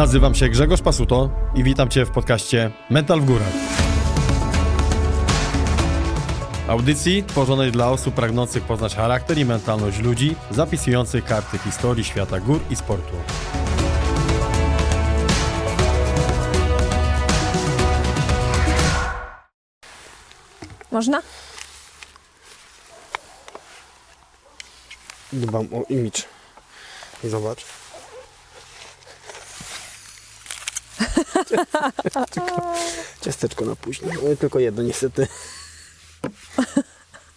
Nazywam się Grzegorz Pasuto i witam Cię w podcaście Mental w Górach. Audycji tworzonej dla osób pragnących poznać charakter i mentalność ludzi, zapisujących karty historii świata gór i sportu. Można? Dbam o imidż. Zobacz. Ciasteczko, na później. No, tylko jedno niestety.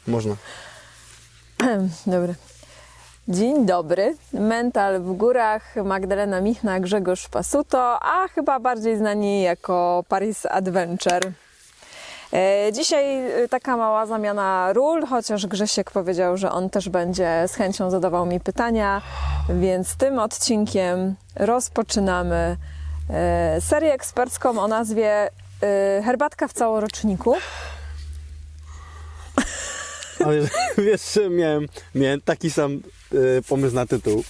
Można. Dobry. Dzień dobry. Mental w górach, Magdalena Michna, Grzegorz Pasuto, a chyba bardziej znani jako Paris Adventure. E, Dzisiaj e, taka mała zamiana ról, chociaż Grzesiek powiedział, że on też będzie z chęcią zadawał mi pytania, więc tym odcinkiem rozpoczynamy e, serię ekspercką o nazwie e, Herbatka w całoroczniku. Ale wiesz, miałem, miałem taki sam e, pomysł na tytuł.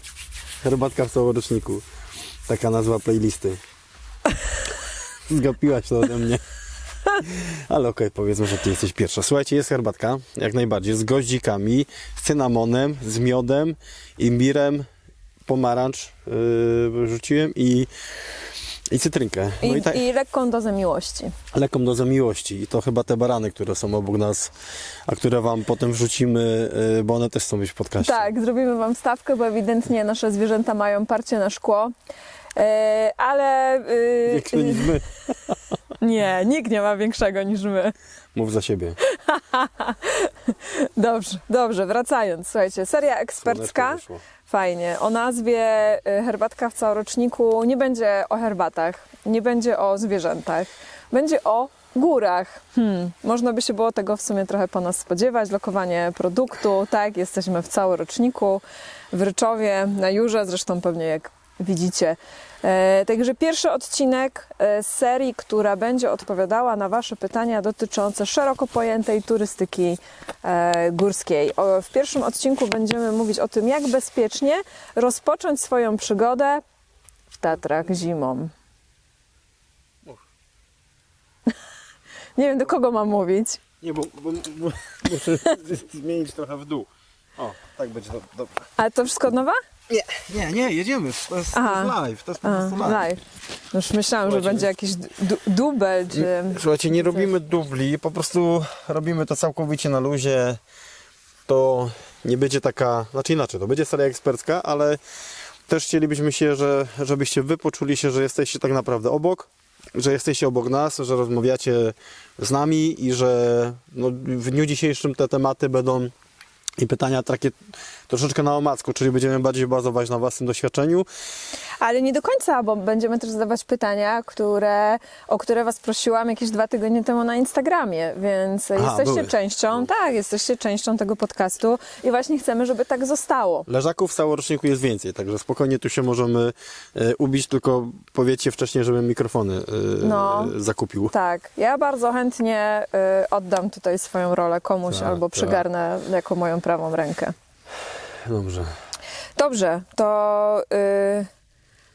Herbatka w całoroczniku. Taka nazwa playlisty. Zgapiłaś to ode mnie. Ale okej, powiedzmy, że ty jesteś pierwsza. Słuchajcie, jest herbatka, jak najbardziej, z goździkami, z cynamonem, z miodem, imbirem, pomarańcz yy, rzuciłem i, i cytrynkę. I, No i, tak, i lekką dozę miłości. lekką dozę miłości. I to chyba te barany, które są obok nas, a które wam potem wrzucimy, yy, bo one też chcą być w podcaście. Tak, zrobimy Wam stawkę, bo ewidentnie nasze zwierzęta mają parcie na szkło. E, ale. y, Większe niż my. nie, nikt nie ma większego niż my. Mów za siebie. Dobrze, dobrze, wracając. Słuchajcie, seria ekspercka. Fajnie. O nazwie y, Herbatka w całoroczniku nie będzie o herbatach, nie będzie o zwierzętach, będzie o górach. Hmm, można by się było tego w sumie trochę po nas spodziewać. Lokowanie produktu, tak, jesteśmy w całoroczniku w Ryczowie, na Jurze, zresztą pewnie jak widzicie. E, także pierwszy odcinek e, z serii, która będzie odpowiadała na Wasze pytania dotyczące szeroko pojętej turystyki e, górskiej. W pierwszym odcinku będziemy mówić o tym, jak bezpiecznie rozpocząć swoją przygodę w Tatrach zimą. Nie wiem, do kogo mam mówić. Nie, bo, bo, bo muszę zmienić trochę w dół. O, tak będzie do, dobrze. Ale to wszystko od nowa? Nie, nie, nie, jedziemy. To jest, to Aha. jest live. To jest po prostu live. live. Już myślałam, że Słuchajcie, będzie jakiś du- dubel, czy... Słuchajcie, nie robimy dubli, po prostu robimy to całkowicie na luzie. To nie będzie taka, znaczy inaczej, to będzie seria ekspercka, ale też chcielibyśmy się, że, żebyście wy poczuli się, że jesteście tak naprawdę obok, że jesteście obok nas, że rozmawiacie z nami i że no, w dniu dzisiejszym te tematy będą i pytania takie troszeczkę na omacku, czyli będziemy bardziej bazować na własnym doświadczeniu. Ale nie do końca, bo będziemy też zadawać pytania, które, o które Was prosiłam jakieś dwa tygodnie temu na Instagramie, więc jesteście były. częścią, tak, jesteście częścią tego podcastu i właśnie chcemy, żeby tak zostało. Leżaków w całoroczniku jest więcej, także spokojnie tu się możemy e, ubić, tylko powiedzcie wcześniej, żebym mikrofony e, No. zakupił. Tak, ja bardzo chętnie y, oddam tutaj swoją rolę komuś Tak, albo tak. przygarnę jako moją prawą rękę. Dobrze. Dobrze, to y,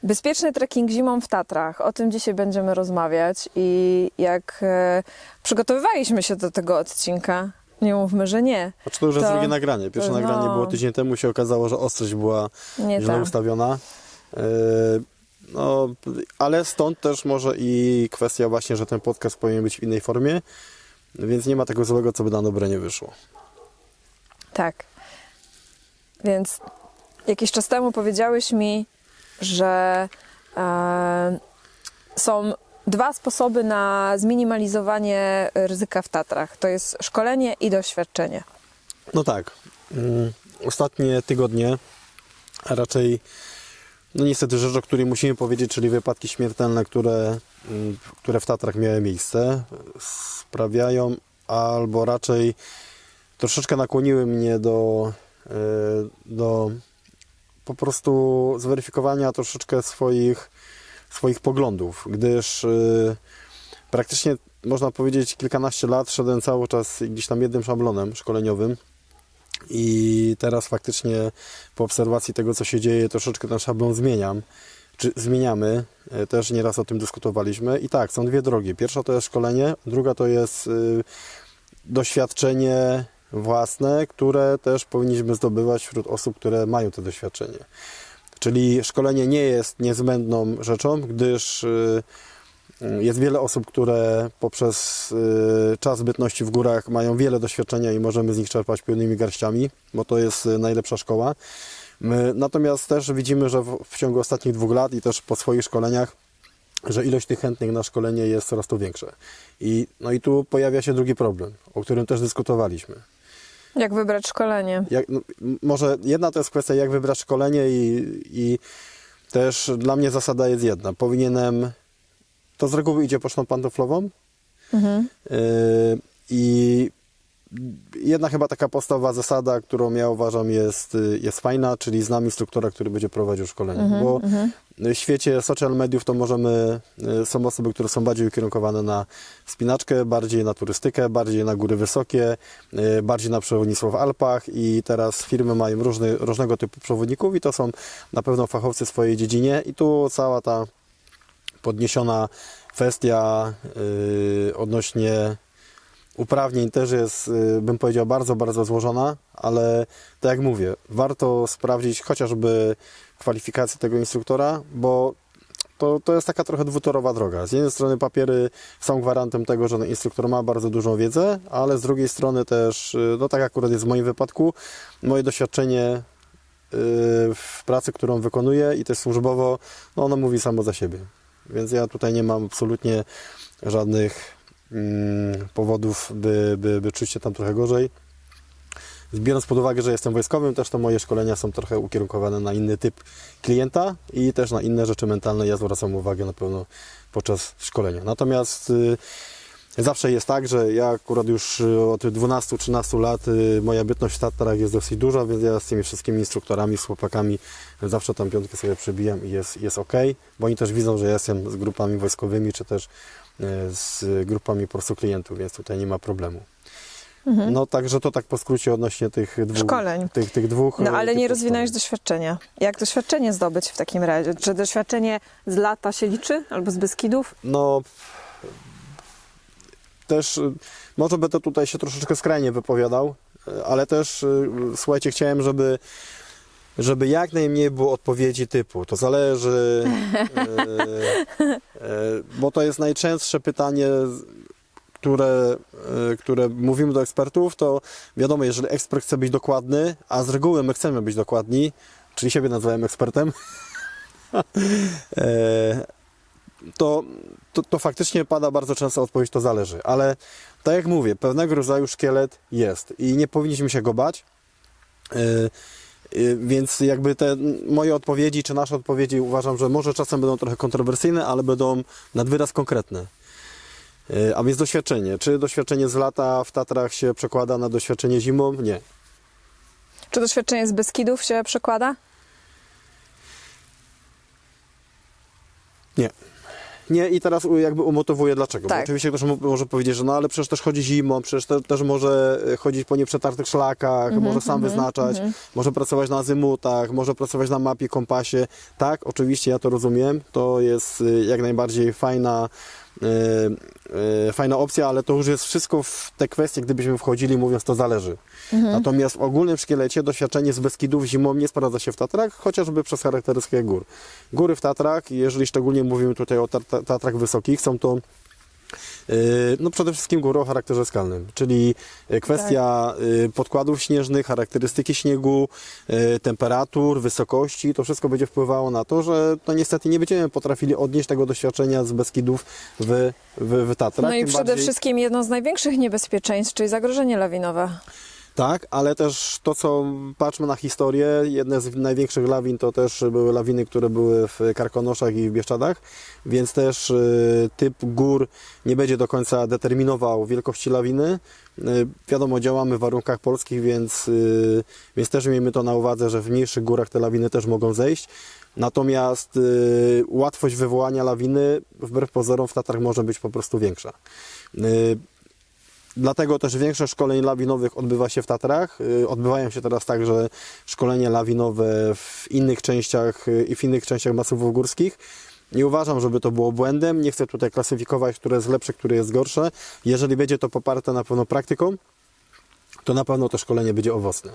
bezpieczny trekking zimą w Tatrach. O tym dzisiaj będziemy rozmawiać i jak y, przygotowywaliśmy się do tego odcinka, nie mówmy, że nie. Znaczy to już jest drugie nagranie. Pierwsze no. nagranie było tydzień temu, się okazało, że ostrość była Nie źle tak. ustawiona. E, no, ale stąd też może i kwestia właśnie, że ten podcast powinien być w innej formie, więc nie ma tego złego, co by na dobre nie wyszło. Tak. Więc jakiś czas temu powiedziałeś mi, że e, są dwa sposoby na zminimalizowanie ryzyka w Tatrach. To jest szkolenie i doświadczenie. No tak. Mm, Ostatnie tygodnie, a raczej no niestety rzecz, o której musimy powiedzieć, czyli wypadki śmiertelne, które, mm, które w Tatrach miały miejsce, sprawiają albo raczej troszeczkę nakłoniły mnie do, do po prostu zweryfikowania troszeczkę swoich, swoich poglądów, gdyż e, praktycznie można powiedzieć kilkanaście lat szedłem cały czas gdzieś tam jednym szablonem szkoleniowym i teraz faktycznie po obserwacji tego, co się dzieje, troszeczkę ten szablon zmieniam. czy zmieniamy. E, Też nieraz o tym dyskutowaliśmy. I tak, są dwie drogi. Pierwsza to jest szkolenie, druga to jest y, doświadczenie własne, które też powinniśmy zdobywać wśród osób, które mają to doświadczenie. Czyli szkolenie nie jest niezbędną rzeczą, gdyż y, jest wiele osób, które poprzez y, czas bytności w górach mają wiele doświadczenia i możemy z nich czerpać pełnymi garściami, bo to jest najlepsza szkoła. Natomiast też widzimy, że w ciągu ostatnich dwóch lat i też po swoich szkoleniach, że ilość tych chętnych na szkolenie jest coraz to większa. I, no i tu pojawia się drugi problem, o którym też dyskutowaliśmy. Jak wybrać szkolenie? Jak, no, może jedna to jest kwestia, jak wybrać szkolenie i, i też dla mnie zasada jest jedna. Powinienem, to z reguły idzie pocztą pantoflową Mhm. yy, i jedna chyba taka podstawowa zasada, którą ja uważam jest, y, jest fajna, czyli znam instruktora, który będzie prowadził szkolenie, Mhm, bo w świecie social mediów to możemy, y, są osoby, które są bardziej ukierunkowane na spinaczkę, bardziej na turystykę, bardziej na góry wysokie, y, bardziej na przewodnictwo w Alpach i teraz firmy mają różny, różnego typu przewodników i to są na pewno fachowcy w swojej dziedzinie i tu cała ta podniesiona kwestia y, odnośnie uprawnień też jest, y, bym powiedział, bardzo, bardzo złożona, ale tak jak mówię, warto sprawdzić chociażby kwalifikację tego instruktora, bo to, to jest taka trochę dwutorowa droga. Z jednej strony papiery są gwarantem tego, że instruktor ma bardzo dużą wiedzę, ale z drugiej strony też, y, no tak akurat jest w moim wypadku, moje doświadczenie y, w pracy, którą wykonuję i też służbowo, no ono mówi samo za siebie. Więc ja tutaj nie mam absolutnie żadnych powodów, by, by, by czuć się tam trochę gorzej. Biorąc pod uwagę, że jestem wojskowym, też to moje szkolenia są trochę ukierunkowane na inny typ klienta i też na inne rzeczy mentalne. Ja zwracam uwagę na pewno podczas szkolenia. Natomiast y, zawsze jest tak, że ja akurat już y, od 12-13 lat y, moja bytność w Tatrach jest dosyć duża, więc ja z tymi wszystkimi instruktorami, z chłopakami zawsze tam piątkę sobie przebijam i jest, jest ok, bo oni też widzą, że ja jestem z grupami wojskowymi, czy też y, z grupami po prostu klientów, więc tutaj nie ma problemu. No także to tak po skrócie odnośnie tych dwóch. Mhm. Szkoleń. Tych, tych dwóch. No ale nie rozwinąłeś doświadczenia. Jak doświadczenie zdobyć w takim razie? Czy doświadczenie z lata się liczy? Albo z Beskidów? No też y, może by to tutaj się troszeczkę skrajnie wypowiadał, y, ale też y, słuchajcie, chciałem, żeby żeby jak najmniej było odpowiedzi typu, to zależy, y, y, bo to jest najczęstsze pytanie, które, y, które mówimy do ekspertów, to wiadomo, jeżeli ekspert chce być dokładny, a z reguły my chcemy być dokładni, czyli siebie nazwałem ekspertem, e, to, to, to faktycznie pada bardzo często odpowiedź, to zależy. Ale tak jak mówię, pewnego rodzaju szkielet jest i nie powinniśmy się go bać. Yy, Więc jakby te moje odpowiedzi, czy nasze odpowiedzi uważam, że może czasem będą trochę kontrowersyjne, ale będą nad wyraz konkretne. Yy, A więc doświadczenie. Czy doświadczenie z lata w Tatrach się przekłada na doświadczenie zimą? Nie. Czy doświadczenie z Beskidów się przekłada? Nie. Nie i teraz jakby umotowuję dlaczego. Tak. Bo oczywiście ktoś mo- może powiedzieć, że no ale przecież też chodzi zimą, przecież te, też może e, chodzić po nieprzetartych szlakach, może sam wyznaczać, może pracować na azymutach, może pracować na mapie, kompasie. Tak, oczywiście ja to rozumiem, to jest e, jak najbardziej fajna fajna opcja, ale to już jest wszystko w te kwestie, gdybyśmy wchodzili mówiąc to zależy. Natomiast w ogólnym szkielecie doświadczenie z Beskidów zimą nie sprawdza się w Tatrach, chociażby przez charakterystykę gór. Góry w Tatrach, jeżeli szczególnie mówimy tutaj o tat- Tatrach wysokich, są to no przede wszystkim góry o charakterze skalnym, czyli yy, kwestia yy, podkładów śnieżnych, charakterystyki śniegu, temperatur, wysokości, to wszystko będzie wpływało na to, że no niestety nie będziemy potrafili odnieść tego doświadczenia z Beskidów w, w, w Tatrach. No i przede bardziej- wszystkim jedno z największych niebezpieczeństw, czyli zagrożenie lawinowe. Tak, ale też to, co patrzmy na historię, jedne z największych lawin to też były lawiny, które były w Karkonoszach i w Bieszczadach, więc też y, typ gór nie będzie do końca determinował wielkości lawiny. Y, wiadomo, działamy w warunkach polskich, więc, y, więc też miejmy to na uwadze, że w mniejszych górach te lawiny też mogą zejść. Natomiast łatwość wywołania lawiny wbrew pozorom w Tatrach może być po prostu większa. Dlatego też większość szkoleń lawinowych odbywa się w Tatrach. Y, Odbywają się teraz także szkolenia lawinowe w innych częściach y, i w innych częściach masywów górskich. Nie uważam, żeby to było błędem. Nie chcę tutaj klasyfikować, które jest lepsze, które jest gorsze. Jeżeli będzie to poparte na pewno praktyką, to na pewno to szkolenie będzie owocne.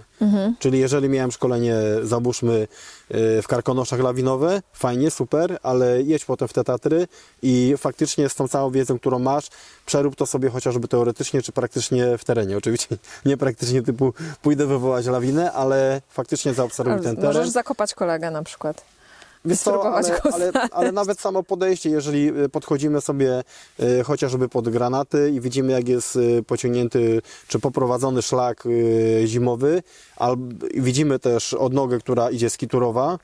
Czyli jeżeli miałem szkolenie, załóżmy, y, w karkonoszach lawinowe, fajnie, super, ale jedź potem w te Tatry i faktycznie z tą całą wiedzą, którą masz, przerób to sobie chociażby teoretycznie, czy praktycznie w terenie. Oczywiście nie praktycznie typu pójdę wywołać lawinę, ale faktycznie zaobserwuj ten teren. Możesz zakopać kolegę na przykład. Spróbować ale, go ale, ale nawet samo podejście, jeżeli y, podchodzimy sobie y, chociażby pod granaty i widzimy, jak jest y, pociągnięty czy poprowadzony szlak y, zimowy, albo widzimy też odnogę, która idzie skiturowa,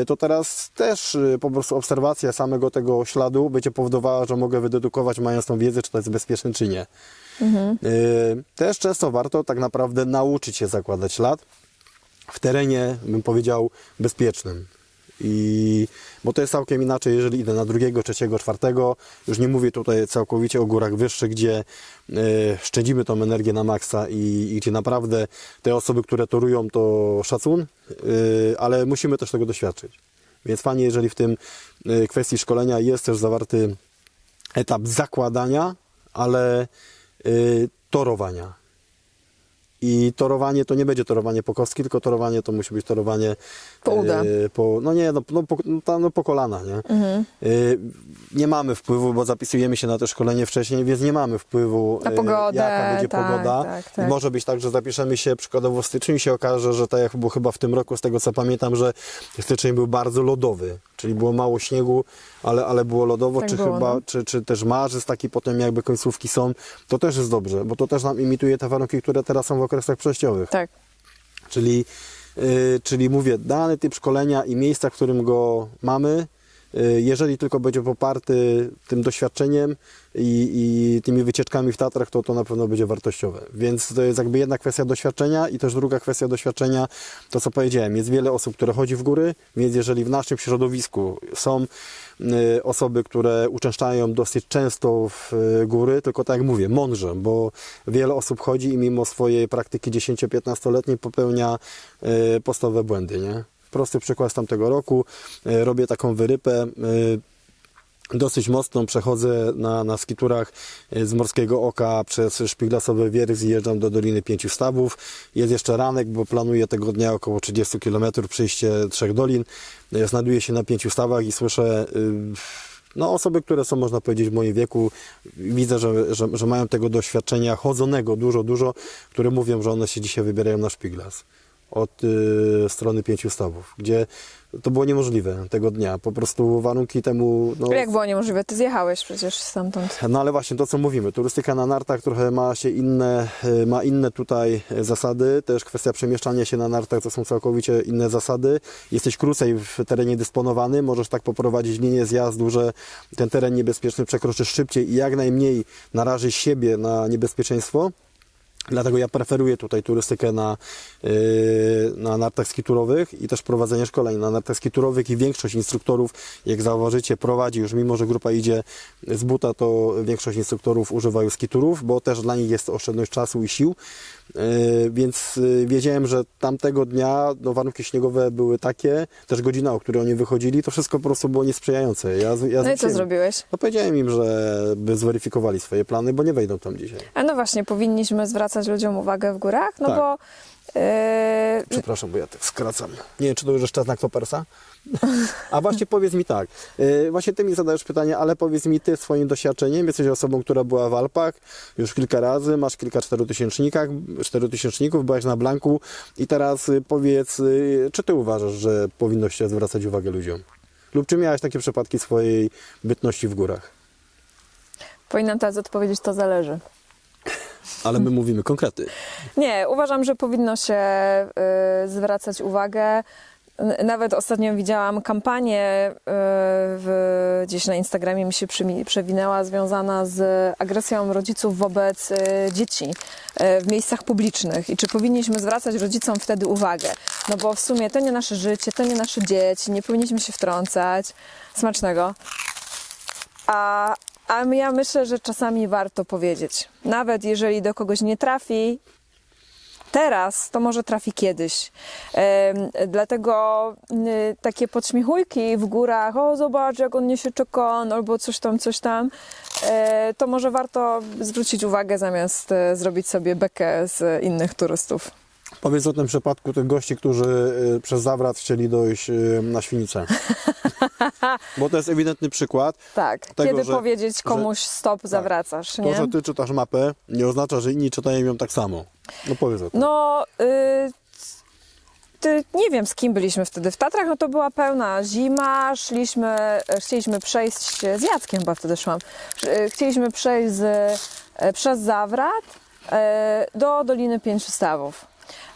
y, to teraz też po prostu obserwacja samego tego śladu będzie powodowała, że mogę wydedukować, mając tą wiedzę, czy to jest bezpieczne, czy nie. Y, Też często warto tak naprawdę nauczyć się zakładać ślad w terenie, bym powiedział, bezpiecznym. I, bo to jest całkiem inaczej, jeżeli idę na drugiego, trzeciego, czwartego. Już nie mówię tutaj całkowicie o górach wyższych, gdzie e, szczędzimy tą energię na maksa i, i gdzie naprawdę te osoby, które torują, to szacun, e, ale musimy też tego doświadczyć. Więc fajnie, jeżeli w tym e, kwestii szkolenia jest też zawarty etap zakładania, ale y, torowania. I torowanie to nie będzie torowanie po kostki, tylko torowanie to musi być torowanie Po uda. y, po, no nie, no, no, po, no, no po kolana, nie? Mhm. Y, nie mamy wpływu, bo zapisujemy się na to szkolenie wcześniej, więc nie mamy wpływu, Na y, pogodę, jaka będzie tak, pogoda. tak, tak. Może być tak, że zapiszemy się przykładowo w styczniu i się okaże, że tak jak było chyba w tym roku, z tego co pamiętam, że styczeń był bardzo lodowy, czyli było mało śniegu, ale, ale było lodowo, Tak czy było, chyba, no. czy, czy też marzec, taki potem jakby końcówki są, to też jest dobrze, bo to też nam imituje te warunki, które teraz są w okresach przejściowych. Tak. Czyli, czyli mówię, dany typ szkolenia i miejsca, w którym go mamy, y, jeżeli tylko będzie poparty tym doświadczeniem i, i tymi wycieczkami w Tatrach, to to na pewno będzie wartościowe. Więc to jest jakby jedna kwestia doświadczenia i też druga kwestia doświadczenia, to co powiedziałem, jest wiele osób, które chodzi w góry, więc jeżeli w naszym środowisku są y, osoby, które uczęszczają dosyć często w y, góry, tylko tak jak mówię, mądrze, bo wiele osób chodzi i mimo swojej praktyki 10-15-letniej popełnia y, podstawowe błędy, nie? Prosty przykład z tamtego roku. Y, Robię taką wyrypę. y, Dosyć mocno przechodzę na, na skiturach y, z Morskiego Oka przez Szpiglasowy Wiery, zjeżdżam do Doliny Pięciu Stawów. Jest jeszcze ranek, bo planuję tego dnia około 30 km przejście trzech dolin. Znajduję się na Pięciu Stawach i słyszę no, osoby, które są, można powiedzieć, w moim wieku. Widzę, że, że, że mają tego doświadczenia chodzonego dużo, dużo, które mówią, że one się dzisiaj wybierają na Szpiglas od y, strony Pięciu Stawów, gdzie to było niemożliwe tego dnia. Po prostu warunki temu... No, Jak było niemożliwe? Ty zjechałeś przecież stamtąd. no ale właśnie to, co mówimy, turystyka na nartach trochę ma się inne, y, ma inne tutaj y, zasady, też kwestia przemieszczania się na nartach to są całkowicie inne zasady. Jesteś krócej w terenie dysponowany, możesz tak poprowadzić linię zjazdu, że ten teren niebezpieczny przekroczysz szybciej i jak najmniej narażysz siebie na niebezpieczeństwo. Dlatego ja preferuję tutaj turystykę na, yy, na nartach skiturowych i też prowadzenie szkoleń na nartach skiturowych i większość instruktorów, jak zauważycie, prowadzi już, mimo że grupa idzie z buta, to większość instruktorów używa już skiturów, bo też dla nich jest oszczędność czasu i sił. Yy, więc yy, wiedziałem, że tamtego dnia no, warunki śniegowe były takie, też godzina, o której oni wychodzili, to wszystko po prostu było niesprzyjające. Ja, ja No i co zrobiłeś? No powiedziałem im, że by zweryfikowali swoje plany, bo nie wejdą tam dzisiaj. A no właśnie, powinniśmy zwracać ludziom uwagę w górach, no Tak. bo yy, Przepraszam, bo ja tak skracam. Nie wiem, czy to już jest czas na Knopersa? A właśnie powiedz mi tak, yy, właśnie ty mi zadajesz pytanie, ale powiedz mi ty swoim doświadczeniem, jesteś osobą, która była w Alpach już kilka razy, masz kilka czterotysięcznikach, czterotysięczników, byłaś na Blanku i teraz y, powiedz, y, czy ty uważasz, że powinno się zwracać uwagę ludziom? Lub czy miałeś takie przypadki swojej bytności w górach? powinnam teraz odpowiedzieć, to zależy. Ale my mówimy konkrety. Nie, uważam, że powinno się y, zwracać uwagę. Nawet ostatnio widziałam kampanię y, w, gdzieś na Instagramie mi się przewinęła związana z agresją rodziców wobec y, dzieci y, w miejscach publicznych i czy powinniśmy zwracać rodzicom wtedy uwagę. No bo w sumie to nie nasze życie, to nie nasze dzieci, nie powinniśmy się wtrącać. Smacznego. A A ja myślę, że czasami warto powiedzieć. Nawet jeżeli do kogoś nie trafi, teraz, to może trafi kiedyś. Dlatego takie podśmiechujki w górach, o zobacz jak on niesie czekon, albo coś tam, coś tam, e, to może warto zwrócić uwagę zamiast e, zrobić sobie bekę z innych turystów. Powiedz o tym przypadku tych gości, którzy y, przez zawrat chcieli dojść y, na Świnicę. Bo to jest ewidentny przykład. Tak, Tego, kiedy że- powiedzieć komuś stop, zawracasz, To, nie? że ty czytasz mapę, nie oznacza, że inni czytają ją tak samo. No powiedz o tym. No, y, nie wiem z kim byliśmy wtedy w Tatrach, no to była pełna zima, szliśmy, e, chcieliśmy przejść, z Jackiem chyba wtedy szłam, e, chcieliśmy przejść z, e, przez Zawrat do Doliny Pięciu Stawów.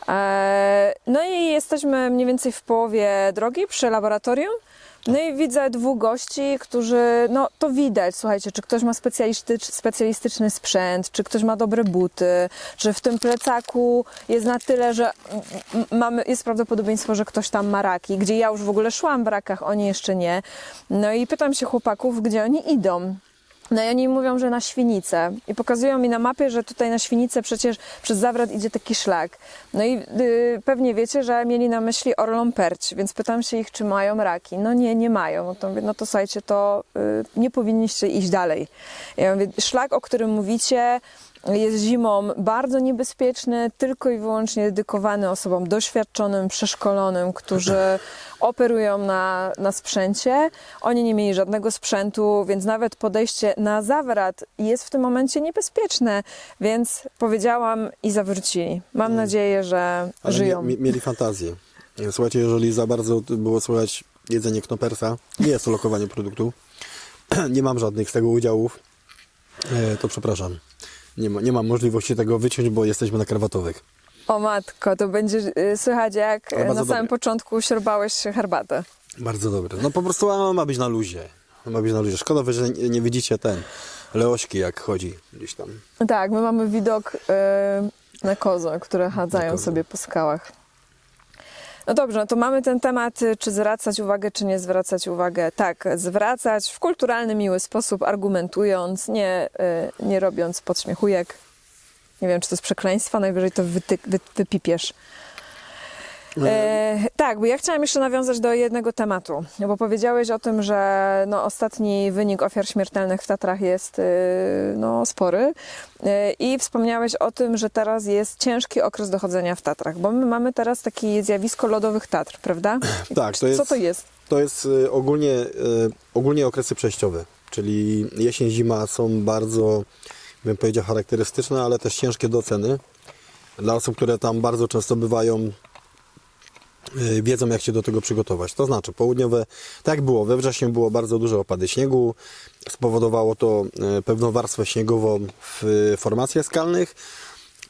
E, No i jesteśmy mniej więcej w połowie drogi przy laboratorium. No i widzę dwóch gości, którzy, no to widać, słuchajcie, czy ktoś ma specjalistycz, specjalistyczny sprzęt, czy ktoś ma dobre buty, że w tym plecaku jest na tyle, że mamy, jest prawdopodobieństwo, że ktoś tam ma raki, gdzie ja już w ogóle szłam w rakach, oni jeszcze nie. No i pytam się chłopaków, gdzie oni idą. No i oni mówią, że na Świnicę. I pokazują mi na mapie, że tutaj na Świnicę przecież przez Zawrat idzie taki szlak. No i y, pewnie wiecie, że mieli na myśli Orlą Perć, więc pytam się ich, czy mają raki. No nie, nie mają. No to no to słuchajcie, to y, nie powinniście iść dalej. Ja mówię, szlak, o którym mówicie, jest zimą bardzo niebezpieczny, tylko i wyłącznie dedykowany osobom doświadczonym, przeszkolonym, którzy operują na, na sprzęcie. Oni nie mieli żadnego sprzętu, więc nawet podejście na zawrat jest w tym momencie niebezpieczne, więc powiedziałam i zawrócili. Mam nadzieję, że Ale żyją. mie- mieli fantazję. Słuchajcie, jeżeli za bardzo było słychać jedzenie knopersa, nie jest to lokowanie produktu, nie mam żadnych z tego udziałów, e, to przepraszam. Nie, ma, nie mam możliwości tego wyciąć, bo jesteśmy na krawatowych. O matko, to będzie y, słychać jak bardzo na samym dobre. początku siorbałeś herbatę. Bardzo dobre. No po prostu a, ma być na luzie. Ma być na luzie. Szkoda, że nie, nie widzicie ten Leośki, jak chodzi gdzieś tam. Tak, my mamy widok y, na kozo, które chadzają sobie po skałach. No dobrze, no to mamy ten temat, y, czy zwracać uwagę, czy nie zwracać uwagę. Tak, zwracać w kulturalny, miły sposób, argumentując, nie, y, nie robiąc podśmiechujek. Nie wiem, czy to jest przekleństwo, najwyżej to wy, wypipiesz. E, tak, bo ja chciałam jeszcze nawiązać do jednego tematu, bo powiedziałeś o tym, że no, ostatni wynik ofiar śmiertelnych w Tatrach jest y, no, spory Y, i wspomniałeś o tym, że teraz jest ciężki okres dochodzenia w Tatrach, bo my mamy teraz takie zjawisko lodowych Tatr, prawda? Tak, to Co jest, to jest? to jest y, ogólnie, ogólnie okresy przejściowe, czyli jesień, zima są bardzo, bym powiedział, charakterystyczne, ale też ciężkie do oceny. Dla osób, które tam bardzo często bywają, wiedzą jak się do tego przygotować. To znaczy południowe, tak było, we wrześniu było bardzo duże opady śniegu, spowodowało to y, pewną warstwę śniegową w formacjach skalnych,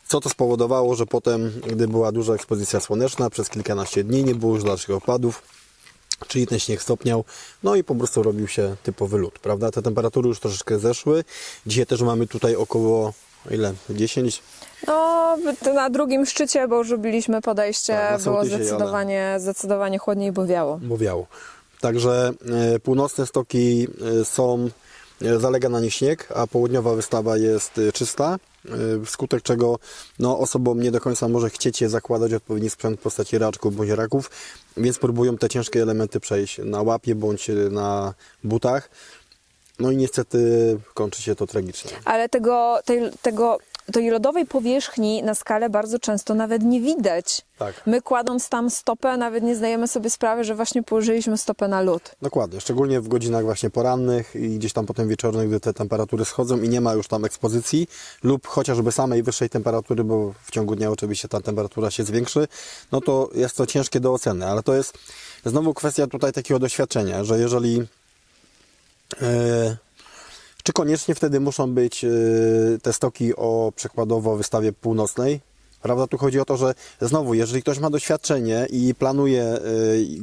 co to spowodowało, że potem, gdy była duża ekspozycja słoneczna, przez kilkanaście dni nie było już dalszych opadów, czyli ten śnieg stopniał, no i po prostu robił się typowy lód, prawda? Te temperatury już troszeczkę zeszły. Dzisiaj też mamy tutaj około, ile? 10? No, na drugim szczycie, bo już robiliśmy podejście, Tak, było zdecydowanie, zdecydowanie chłodniej, bo wiało. bo wiało. Także e, północne stoki e, są, e, zalega na nich śnieg, a południowa wystawa jest czysta, wskutek czego no, osobom nie do końca może chcieć je zakładać odpowiedni sprzęt w postaci raczków bądź raków, więc próbują te ciężkie elementy przejść na łapie bądź na butach. No i niestety kończy się to tragicznie. Ale tego, tej, tego, tej lodowej powierzchni na skalę bardzo często nawet nie widać. Tak. My kładąc tam stopę, nawet nie zdajemy sobie sprawy, że właśnie położyliśmy stopę na lód. Dokładnie, szczególnie w godzinach właśnie porannych i gdzieś tam potem wieczornych, gdy te temperatury schodzą i nie ma już tam ekspozycji lub chociażby samej wyższej temperatury, bo w ciągu dnia oczywiście ta temperatura się zwiększy, no to jest to ciężkie do oceny, ale to jest znowu kwestia tutaj takiego doświadczenia, że jeżeli czy koniecznie wtedy muszą być e, te stoki o przykładowo wystawie północnej? Prawda, tu chodzi o to, że znowu, jeżeli ktoś ma doświadczenie i planuje e,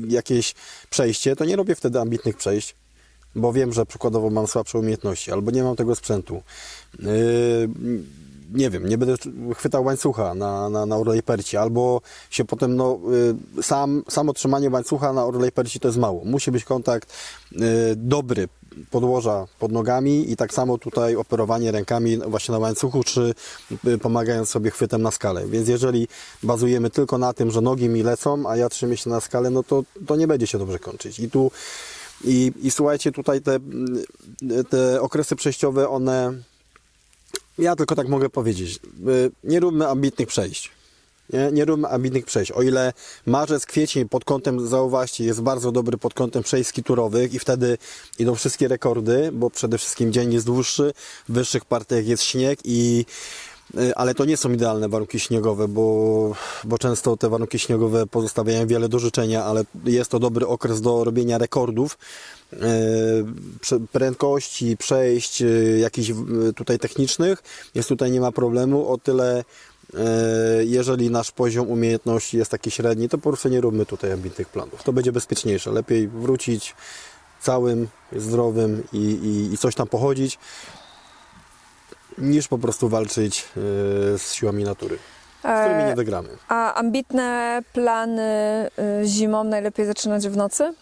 jakieś przejście, to nie robię wtedy ambitnych przejść, bo wiem, że przykładowo mam słabsze umiejętności, albo nie mam tego sprzętu. E, nie wiem, nie będę chwytał łańcucha na, na, na Orlej Perci, albo się potem, no, sam, samo trzymanie łańcucha na Orlej Perci to jest mało. Musi być kontakt dobry, podłoża pod nogami i tak samo tutaj operowanie rękami właśnie na łańcuchu, czy y, pomagając sobie chwytem na skalę. Więc jeżeli bazujemy tylko na tym, że nogi mi lecą, a ja trzymię się na skalę, no to, to nie będzie się dobrze kończyć. I tu i, i słuchajcie, tutaj te, te okresy przejściowe, one ja tylko tak mogę powiedzieć, y, nie róbmy ambitnych przejść. Nie, nie róbmy ambitnych przejść. O ile marzec, kwiecień pod kątem, zauważcie, jest bardzo dobry pod kątem przejść skiturowych i wtedy idą wszystkie rekordy, bo przede wszystkim dzień jest dłuższy, w wyższych partiach jest śnieg i y, ale to nie są idealne warunki śniegowe, bo, bo często te warunki śniegowe pozostawiają wiele do życzenia, ale jest to dobry okres do robienia rekordów prze- prędkości, przejść e, jakichś tutaj technicznych. Jest tutaj nie ma problemu, o tyle jeżeli nasz poziom umiejętności jest taki średni, to po prostu nie róbmy tutaj ambitnych planów. To będzie bezpieczniejsze. Lepiej wrócić całym, zdrowym i, i, i coś tam pochodzić, niż po prostu walczyć e, z siłami natury, z którymi nie wygramy. A ambitne plany zimą najlepiej zaczynać w nocy?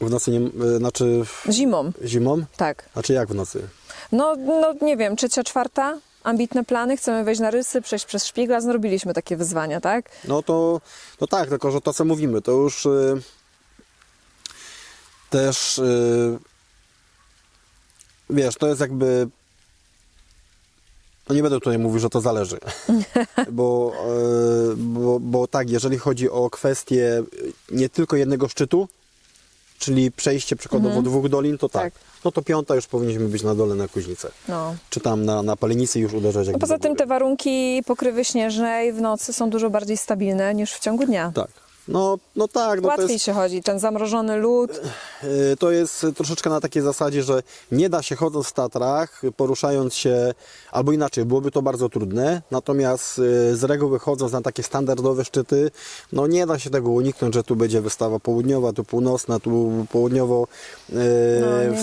W nocy nie, e, znaczy Zimą, zimą? tak. Znaczy jak w nocy? No, no nie wiem, trzecia, czwarta? Ambitne plany, chcemy wejść na rysy, przejść przez szpigla, zrobiliśmy takie wyzwania, tak? No to, to tak, tylko że to co mówimy, to już y, też y, wiesz, to jest jakby no nie będę tutaj mówił, że to zależy, bo, y, bo, bo tak, jeżeli chodzi o kwestię nie tylko jednego szczytu, czyli przejście przykładowo dwóch dolin, to tak. Tak. No to piąta już powinniśmy być na dole na Kuźnicę. No. Czy tam na, na Palenicy już uderzać No poza tym te warunki pokrywy śnieżnej w nocy są dużo bardziej stabilne niż w ciągu dnia. Tak. No, no tak, no to Łatwiej jest, się chodzi, ten zamrożony lód. y, to jest troszeczkę na takiej zasadzie, że nie da się chodząc w Tatrach, poruszając się, albo inaczej, byłoby to bardzo trudne, natomiast y, z reguły chodząc na takie standardowe szczyty, no nie da się tego uniknąć, że tu będzie wystawa południowa, tu północna, tu południowo y,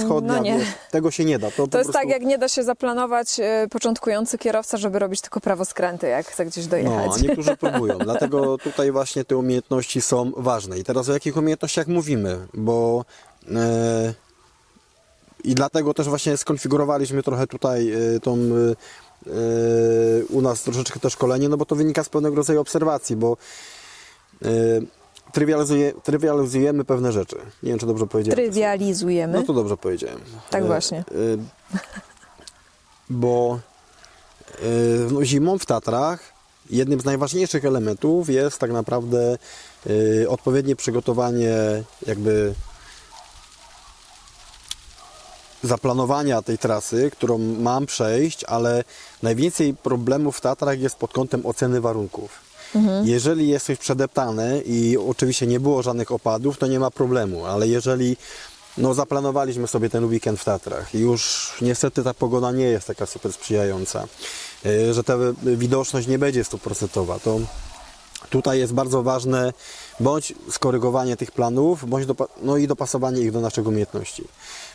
No no tego się nie da. To, To jest prostu... tak, jak nie da się zaplanować początkujący kierowca, żeby robić tylko prawoskręty, jak chce gdzieś No, dojechać. a niektórzy próbują, dlatego tutaj właśnie te umiejętności są ważne. I teraz o jakich umiejętnościach mówimy, bo e, i dlatego też właśnie skonfigurowaliśmy trochę tutaj e, tą e, u nas troszeczkę to szkolenie, no bo to wynika z pewnego rodzaju obserwacji, bo trywializuje, trywializujemy pewne rzeczy. Nie wiem, czy dobrze powiedziałem. Trywializujemy. No to dobrze powiedziałem. Tak właśnie. Bo no, zimą w Tatrach jednym z najważniejszych elementów jest tak naprawdę odpowiednie przygotowanie jakby zaplanowania tej trasy, którą mam przejść, ale najwięcej problemów w Tatrach jest pod kątem oceny warunków. Jeżeli jest coś przedeptane i oczywiście nie było żadnych opadów, to nie ma problemu, ale jeżeli no, zaplanowaliśmy sobie ten weekend w Tatrach i już niestety ta pogoda nie jest taka super sprzyjająca, yy, że ta widoczność nie będzie stuprocentowa, to tutaj jest bardzo ważne bądź skorygowanie tych planów, bądź no i dopasowanie ich do naszych umiejętności.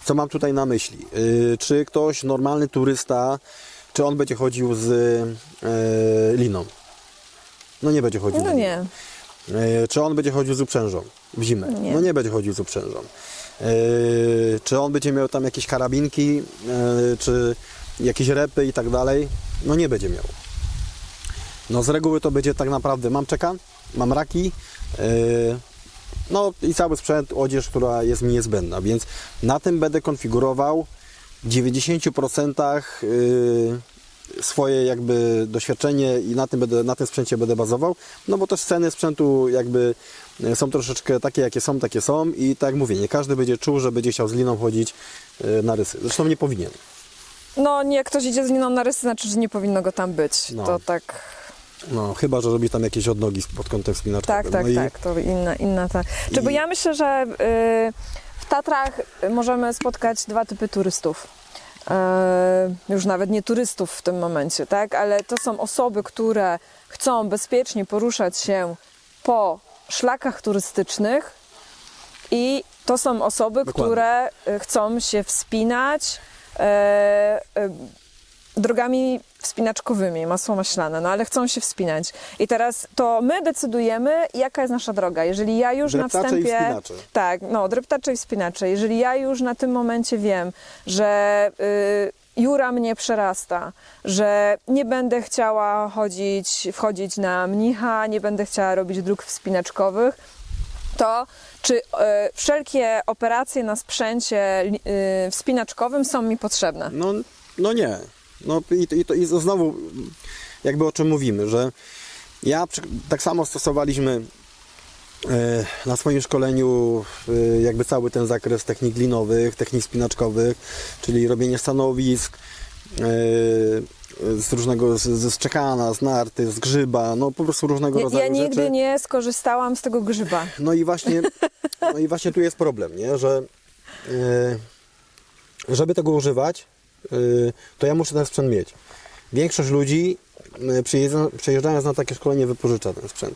Co mam tutaj na myśli? Yy, czy ktoś, normalny turysta, czy on będzie chodził z yy, liną? No nie będzie chodził. No nie. E, Czy on będzie chodził z uprzężą w zimę? Nie. No nie będzie chodził z uprzężą. E, Czy on będzie miał tam jakieś karabinki, e, czy jakieś repy i tak dalej? No nie będzie miał. No z reguły to będzie tak naprawdę mam czeka, mam raki, e, no i cały sprzęt, odzież, która jest mi niezbędna, więc na tym będę konfigurował w 90% y, swoje jakby doświadczenie i na tym, będę, na tym sprzęcie będę bazował, no bo też ceny sprzętu jakby y, są troszeczkę takie, jakie są, takie są i tak jak mówię, nie każdy będzie czuł, że będzie chciał z liną chodzić na rysy. Zresztą nie powinien. No, nie, jak ktoś idzie z liną na rysy, znaczy, że nie powinno go tam być. No. To tak, No, chyba, że robi tam jakieś odnogi pod kątem spinaczkowym. tak, tak, no i, tak, to inna, inna ta. Czy bo i- ja myślę, że y, w Tatrach możemy spotkać dwa typy turystów. Y, już nawet nie turystów w tym momencie, tak? Ale to są osoby, które chcą bezpiecznie poruszać się po szlakach turystycznych i to są osoby, Dokładnie. które y, chcą się wspinać, e, drogami wspinaczkowymi, masło maślane, no ale chcą się wspinać. I teraz to my decydujemy, jaka jest nasza droga. Jeżeli ja już na Dreptacze i wstępie... wspinacze. Tak, no, dreptacze i wspinacze. Jeżeli ja już na tym momencie wiem, że y, Jura mnie przerasta, że nie będę chciała chodzić, wchodzić na mnicha, nie będę chciała robić dróg wspinaczkowych, to czy y, wszelkie operacje na sprzęcie y, wspinaczkowym są mi potrzebne? No, no nie. No i, to- i, to, i znowu jakby o czym mówimy, że ja tak samo stosowaliśmy e, na swoim szkoleniu e, jakby cały ten zakres technik linowych, technik spinaczkowych, czyli robienie stanowisk e, z różnego, z, z szczekana, z narty, z grzyba, no po prostu różnego Ja, rodzaju ja nigdy rzeczy. nie skorzystałam z tego grzyba. No i właśnie, no i właśnie tu jest problem, nie? że żeby tego używać, to ja muszę ten sprzęt mieć. Większość ludzi przyjeżdża, przyjeżdżając na takie szkolenie wypożycza ten sprzęt.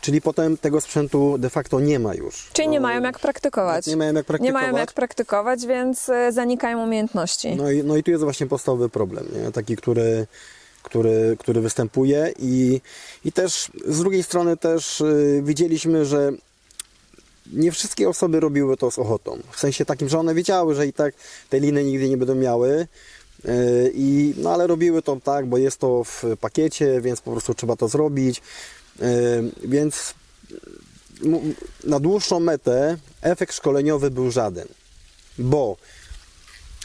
Czyli potem tego sprzętu de facto nie ma już. Czyli nie No, mają jak praktykować. Nie mają jak Nie praktykować. mają jak praktykować, więc y, zanikają umiejętności. No i, no i tu jest właśnie podstawowy problem, nie? taki, który, który, który występuje i, i też z drugiej strony też y, widzieliśmy, że nie wszystkie osoby robiły to z ochotą. W sensie takim, że one wiedziały, że i tak te liny nigdy nie będą miały. y, I, no ale robiły to tak, bo jest to w pakiecie, więc po prostu trzeba to zrobić. Y, Więc na dłuższą metę efekt szkoleniowy był żaden. Bo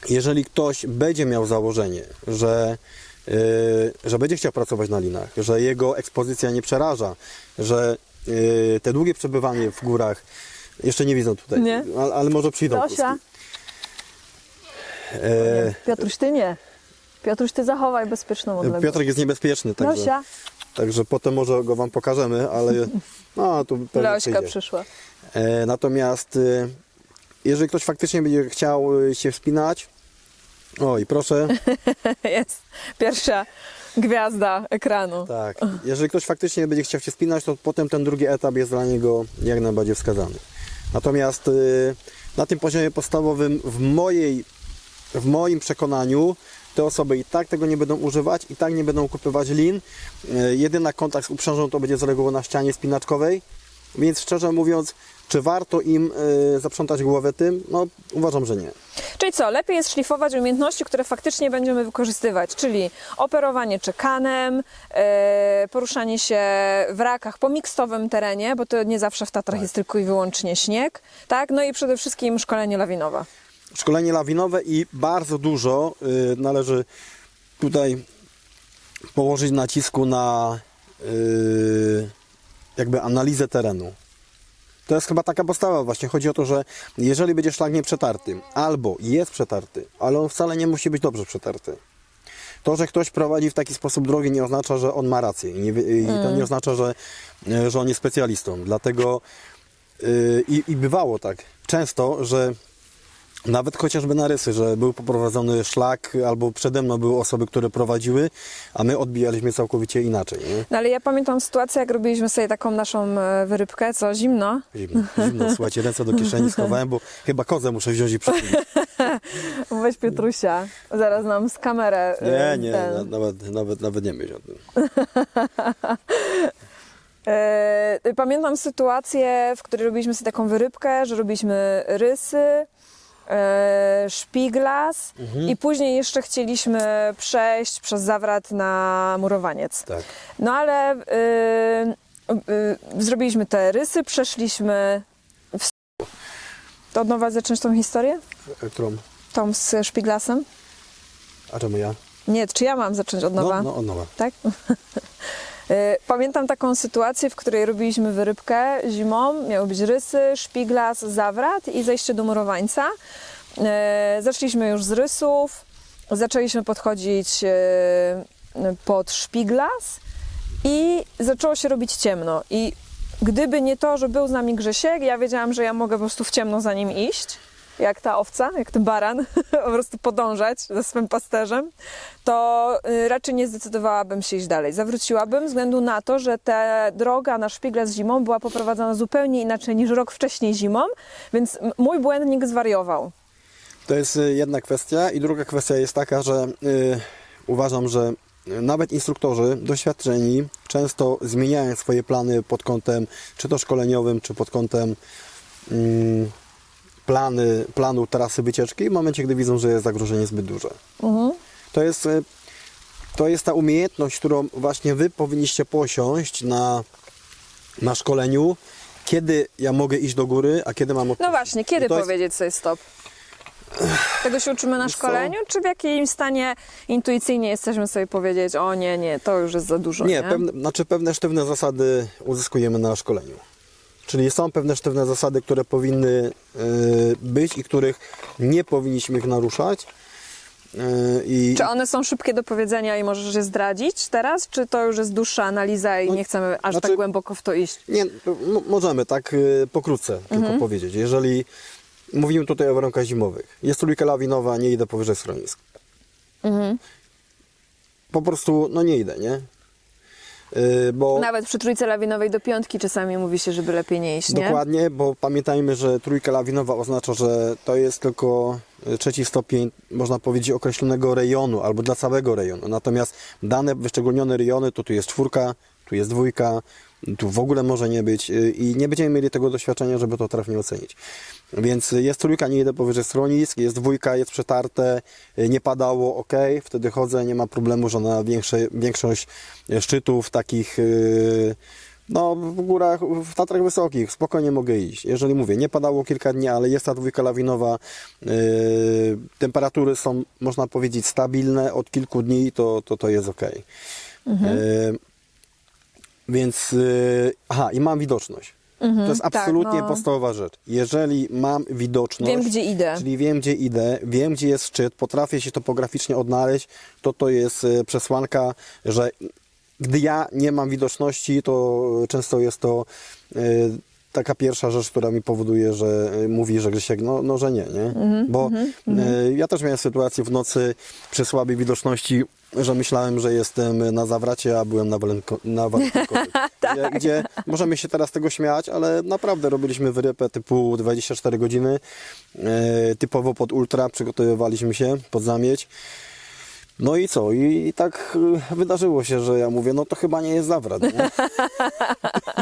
jeżeli ktoś będzie miał założenie, że, yy, że będzie chciał pracować na linach, że jego ekspozycja nie przeraża, że te długie przebywanie w górach, jeszcze nie widzą tutaj, Nie. ale, ale może przyjdą. Kuski. E, Piotruś, ty nie. Piotruś, ty zachowaj bezpieczną odległość. Piotrek jest niebezpieczny, także, Zosia, także potem może go Wam pokażemy, ale no, tu pewnie Leośka przyszła. E, natomiast e, jeżeli ktoś faktycznie będzie chciał e, się wspinać, o i proszę, Jest pierwsza gwiazda ekranu. Tak. Jeżeli ktoś faktycznie będzie chciał się spinać, to potem ten drugi etap jest dla niego jak najbardziej wskazany. Natomiast y, na tym poziomie podstawowym w mojej w moim przekonaniu te osoby i tak tego nie będą używać, i tak nie będą kupywać lin. Y, Jedyna kontakt z uprzężą to będzie z reguły na ścianie spinaczkowej. Więc szczerze mówiąc, czy warto im y, zaprzątać głowę tym? No uważam, że nie. Czyli co, lepiej jest szlifować umiejętności, które faktycznie będziemy wykorzystywać, czyli operowanie czekanem, e, poruszanie się w rakach po mikstowym terenie, bo to nie zawsze w Tatrach jest tylko i wyłącznie śnieg, tak? No i przede wszystkim szkolenie lawinowe. szkolenie lawinowe i bardzo dużo y, należy tutaj położyć nacisku na y, jakby analizę terenu. To jest chyba taka podstawa właśnie. Chodzi o to, że jeżeli będzie szlak nieprzetarty, albo jest przetarty, ale on wcale nie musi być dobrze przetarty. To, że ktoś prowadzi w taki sposób drogi nie oznacza, że on ma rację i, nie, i to nie oznacza, że, y, że on jest specjalistą. Dlatego y, i, i bywało tak często, że nawet chociażby na rysy, że był poprowadzony szlak, albo przede mną były osoby, które prowadziły, a my odbijaliśmy całkowicie inaczej. Nie? No ale ja pamiętam sytuację, jak robiliśmy sobie taką naszą e, wyrybkę, co zimno. Zimno, zimno, słuchajcie, ręce do kieszeni schowałem, bo chyba kozę muszę wziąć i przytulić. Weź Piotrusia, zaraz nam z kamerę e, Nie, nie, ten- na- nawet, nawet, nawet nie myśl o tym. E, Pamiętam sytuację, w której robiliśmy sobie taką wyrybkę, że robiliśmy rysy, szpiglas Mhm. i później jeszcze chcieliśmy przejść przez zawrat na murowaniec. Tak. No ale y, y, zrobiliśmy te rysy, przeszliśmy w... To od nowa zacząć tą historię? E, Którą? Tą z szpiglasem? A czemu ja? Nie, czy ja mam zacząć od nowa? No, no, od nowa. Tak? Y, Pamiętam taką sytuację, w której robiliśmy wyrybkę zimą. Miały być rysy, szpiglas, zawrat i zejście do murowańca. Y, Zaczęliśmy już z rysów, zaczęliśmy podchodzić y, pod szpiglas i zaczęło się robić ciemno. I gdyby nie to, że był z nami Grzesiek, ja wiedziałam, że ja mogę po prostu w ciemno za nim iść, jak ta owca, jak ten baran, po prostu podążać za swym pasterzem, to y, raczej nie zdecydowałabym się iść dalej. Zawróciłabym ze względu na to, że ta droga na szpigle z zimą była poprowadzona zupełnie inaczej niż rok wcześniej zimą, więc mój błędnik zwariował. To jest y, jedna kwestia i druga kwestia jest taka, że y, uważam, że nawet instruktorzy doświadczeni często zmieniają swoje plany pod kątem czy to szkoleniowym, czy pod kątem mm, plany, planu trasy wycieczki w momencie, gdy widzą, że jest zagrożenie zbyt duże. To jest e, to jest ta umiejętność, którą właśnie Wy powinniście posiąść na, na szkoleniu, kiedy ja mogę iść do góry, a kiedy mam No odpuścić. właśnie, kiedy I to jest- powiedzieć sobie stop? Tego się uczymy na Wiesz co? szkoleniu, czy w jakim stanie intuicyjnie jesteśmy sobie powiedzieć, o nie, nie, to już jest za dużo, nie? Nie, pewne, znaczy pewne sztywne zasady uzyskujemy na szkoleniu. Czyli są pewne sztywne zasady, które powinny y, być i których nie powinniśmy ich naruszać. Y, i, Czy one są szybkie do powiedzenia i możesz je zdradzić teraz, czy to już jest dłuższa analiza i No, nie chcemy aż znaczy- tak głęboko w to iść? Nie, m- możemy tak y, pokrótce tylko Mhm. powiedzieć. Jeżeli mówimy tutaj o warunkach zimowych, jest trójka lawinowa, nie idę powyżej schronisk. Mhm. Po prostu, no nie idę, nie? Y, bo Nawet przy trójce lawinowej do piątki czasami mówi się, żeby lepiej nie iść, nie? dokładnie, bo pamiętajmy, że trójka lawinowa oznacza, że to jest tylko y, trzeci stopień, można powiedzieć, określonego rejonu albo dla całego rejonu. Natomiast dane wyszczególnione rejony, to tu jest czwórka, tu jest dwójka, tu w ogóle może nie być y, i nie będziemy mieli tego doświadczenia, żeby to trafnie ocenić. Więc jest trójka, nie idę powyżej schronisk, jest dwójka, jest przetarte, nie padało, ok, wtedy chodzę, nie ma problemu, że na większe, większość szczytów takich y, no, w górach, w Tatrach Wysokich spokojnie mogę iść. Jeżeli mówię, nie padało kilka dni, ale jest ta dwójka lawinowa, yy, temperatury są, można powiedzieć, stabilne od kilku dni, to to, to jest ok. Yy, więc, yy, aha, i mam widoczność. To jest tak, absolutnie no. podstawowa rzecz. Jeżeli mam widoczność, Wiem, gdzie idę. czyli wiem, gdzie idę, wiem, gdzie jest szczyt, potrafię się topograficznie odnaleźć, to to jest e, przesłanka, że gdy ja nie mam widoczności, to często jest to e, taka pierwsza rzecz, która mi powoduje, że e, mówi, że Grzesiek, no, no że nie, nie? Mhm, Bo e, ja też miałem sytuację w nocy przy słabej widoczności, że myślałem, że jestem na zawracie, a byłem na, walenko, na. Tak. gdzie, gdzie możemy się teraz tego śmiać, ale naprawdę robiliśmy wyrypę typu 24 godziny, e, typowo pod ultra, przygotowywaliśmy się pod zamieć. No i co? I, tak e, wydarzyło się, że ja mówię, no to chyba nie jest zawrat. Nie?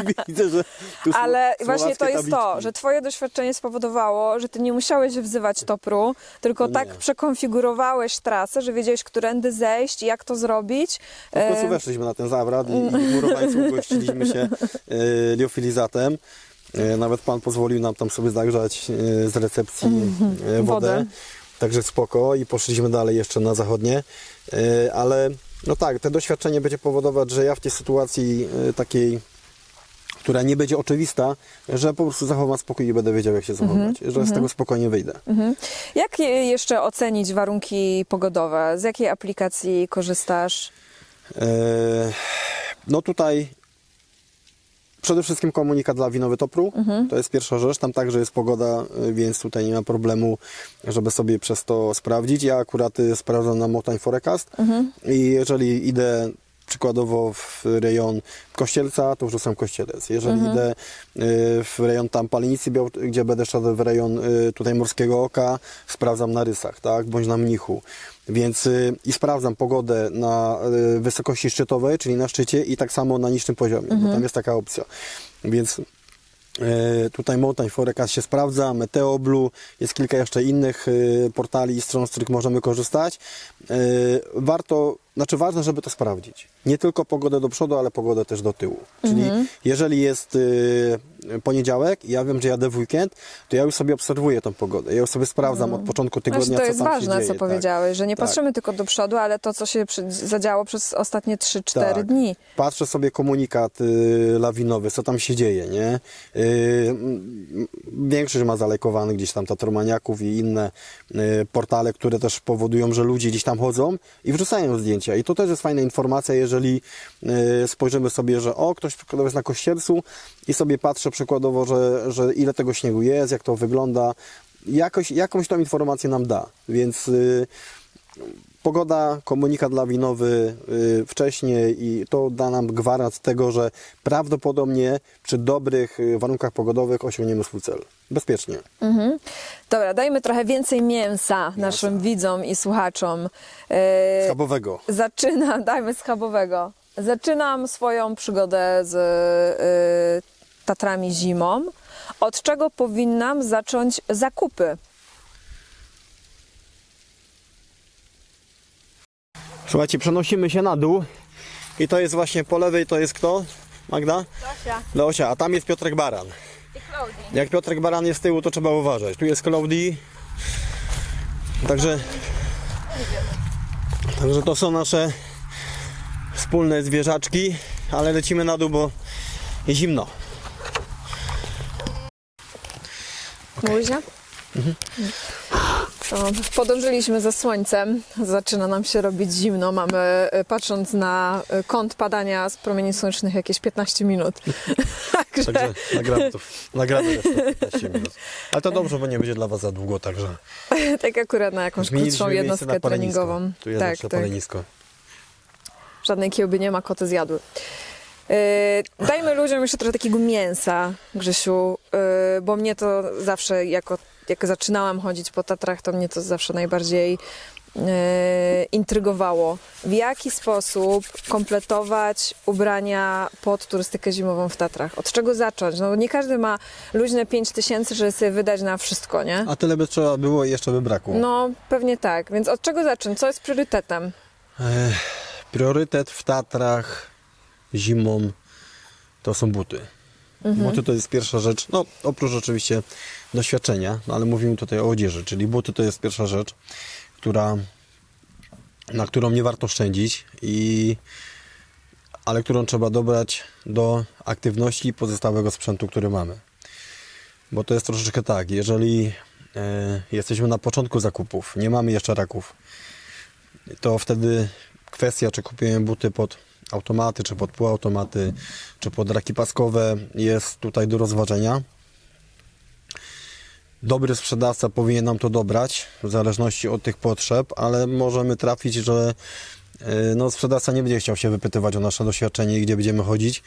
Widzę, że tu Ale właśnie to jest to, że twoje doświadczenie spowodowało, że ty nie musiałeś wzywać topru, tylko No tak przekonfigurowałeś trasę, że wiedziałeś, którędy zejść i jak to zrobić. Po prostu E, weszliśmy na ten zawrat i, i w Murowańcu ugościliśmy się e, liofilizatem. E, nawet pan pozwolił nam tam sobie zagrzać z recepcji e, wodę. Wodę. Także spoko i poszliśmy dalej jeszcze na zachodnie. E, ale no tak, to doświadczenie będzie powodować, że ja w tej sytuacji e, takiej która nie będzie oczywista, że po prostu zachowam spokój i będę wiedział, jak się zachować, że z tego spokojnie wyjdę. mhm. Jak je- jeszcze ocenić warunki pogodowe? Z jakiej aplikacji korzystasz? E, No tutaj przede wszystkim komunikat dla winowy Topru, to jest pierwsza rzecz, tam także jest pogoda, y, więc tutaj nie ma problemu, żeby sobie przez to sprawdzić. Ja akurat y, sprawdzam na Mountain Forecast. I jeżeli idę przykładowo w rejon Kościelca, to wrzucam Kościelec. Jeżeli idę y, w rejon tam Palenicy, gdzie będę szedł w rejon tutaj Morskiego Oka, sprawdzam na Rysach, tak, bądź na Mnichu. Więc y, i sprawdzam pogodę na y, wysokości szczytowej, czyli na szczycie i tak samo na niższym poziomie, bo tam jest taka opcja. Więc E, Tutaj Mountain Forecast się sprawdza, Meteo Blue, jest kilka jeszcze innych portali i stron, z których możemy korzystać. Warto, znaczy ważne, żeby to sprawdzić. Nie tylko pogodę do przodu, ale pogodę też do tyłu. Czyli jeżeli jest e, poniedziałek i ja wiem, że jadę w weekend, to ja już sobie obserwuję tą pogodę. Ja już sobie sprawdzam od początku tygodnia, Właśnie to co jest tam się ważne, dzieje. co tak. powiedziałeś, że nie tak. patrzymy tylko do przodu, ale to, co się zadziało przez ostatnie 3-4 Tak. dni. Patrzę sobie komunikat y, lawinowy, co tam się dzieje, nie? Y, większość ma zalekowany gdzieś tam Tatromaniaków i inne y, portale, które też powodują, że ludzie gdzieś tam chodzą i wrzucają zdjęcia. I to też jest fajna informacja, jeżeli y, spojrzymy sobie, że o, ktoś przykładowo jest na Kościelcu i sobie patrzę przykładowo, że, że ile tego śniegu jest, jak to wygląda. Jakoś, jakąś tą informację nam da, więc... Y, pogoda, komunikat lawinowy y, wcześniej i to da nam gwarant tego, że prawdopodobnie przy dobrych y, warunkach pogodowych osiągniemy swój cel. Bezpiecznie. Dobra, dajmy trochę więcej mięsa naszym widzom i słuchaczom. E, Schabowego. Zaczynam, dajmy schabowego. Zaczynam swoją przygodę z y, Tatrami zimą. Od czego powinnam zacząć zakupy? Słuchajcie, przenosimy się na dół i to jest właśnie po lewej, to jest kto? Magda? Zosia Leosia, a tam jest Piotrek Baran. i Klaudii. Jak Piotrek Baran jest z tyłu, to trzeba uważać. Tu jest Klaudii. Także, także to są nasze wspólne zwierzaczki, ale lecimy na dół, bo jest zimno. Muzia? To podążyliśmy za słońcem. Zaczyna nam się robić zimno. Mamy, y, patrząc na y, kąt padania z promieni słonecznych, jakieś 15 minut. Także Także nagramy to. Nagramy jeszcze 15 minut. Ale to dobrze, bo nie będzie dla Was za długo, także tak akurat na jakąś krótszą jednostkę treningową. Tu jest tak, tak. palenisko. Żadnej kiełby nie ma, koty zjadły. Yy, dajmy ludziom jeszcze trochę takiego mięsa, Grzesiu, yy, bo mnie to zawsze, jako, jak zaczynałam chodzić po Tatrach, to mnie to zawsze najbardziej yy, intrygowało. W jaki sposób kompletować ubrania pod turystykę zimową w Tatrach? Od czego zacząć? No nie każdy ma luźne 5 tysięcy, żeby sobie wydać na wszystko, nie? A tyle by trzeba było i jeszcze by brakło. No, pewnie tak. Więc od czego zacząć? Co jest priorytetem? Priorytet w Tatrach zimą to są buty. Buty to jest pierwsza rzecz, no oprócz oczywiście doświadczenia, no, ale mówimy tutaj o odzieży, czyli buty to jest pierwsza rzecz, która, na którą nie warto szczędzić, i, ale którą trzeba dobrać do aktywności pozostałego sprzętu, który mamy. Bo to jest troszeczkę tak, jeżeli e, jesteśmy na początku zakupów, nie mamy jeszcze raków, to wtedy kwestia, czy kupujemy buty pod automaty, czy pod półautomaty, czy pod raki paskowe jest tutaj do rozważenia. Dobry sprzedawca powinien nam to dobrać, w zależności od tych potrzeb, ale możemy trafić, że e, no, sprzedawca nie będzie chciał się wypytywać o nasze doświadczenie i gdzie będziemy chodzić.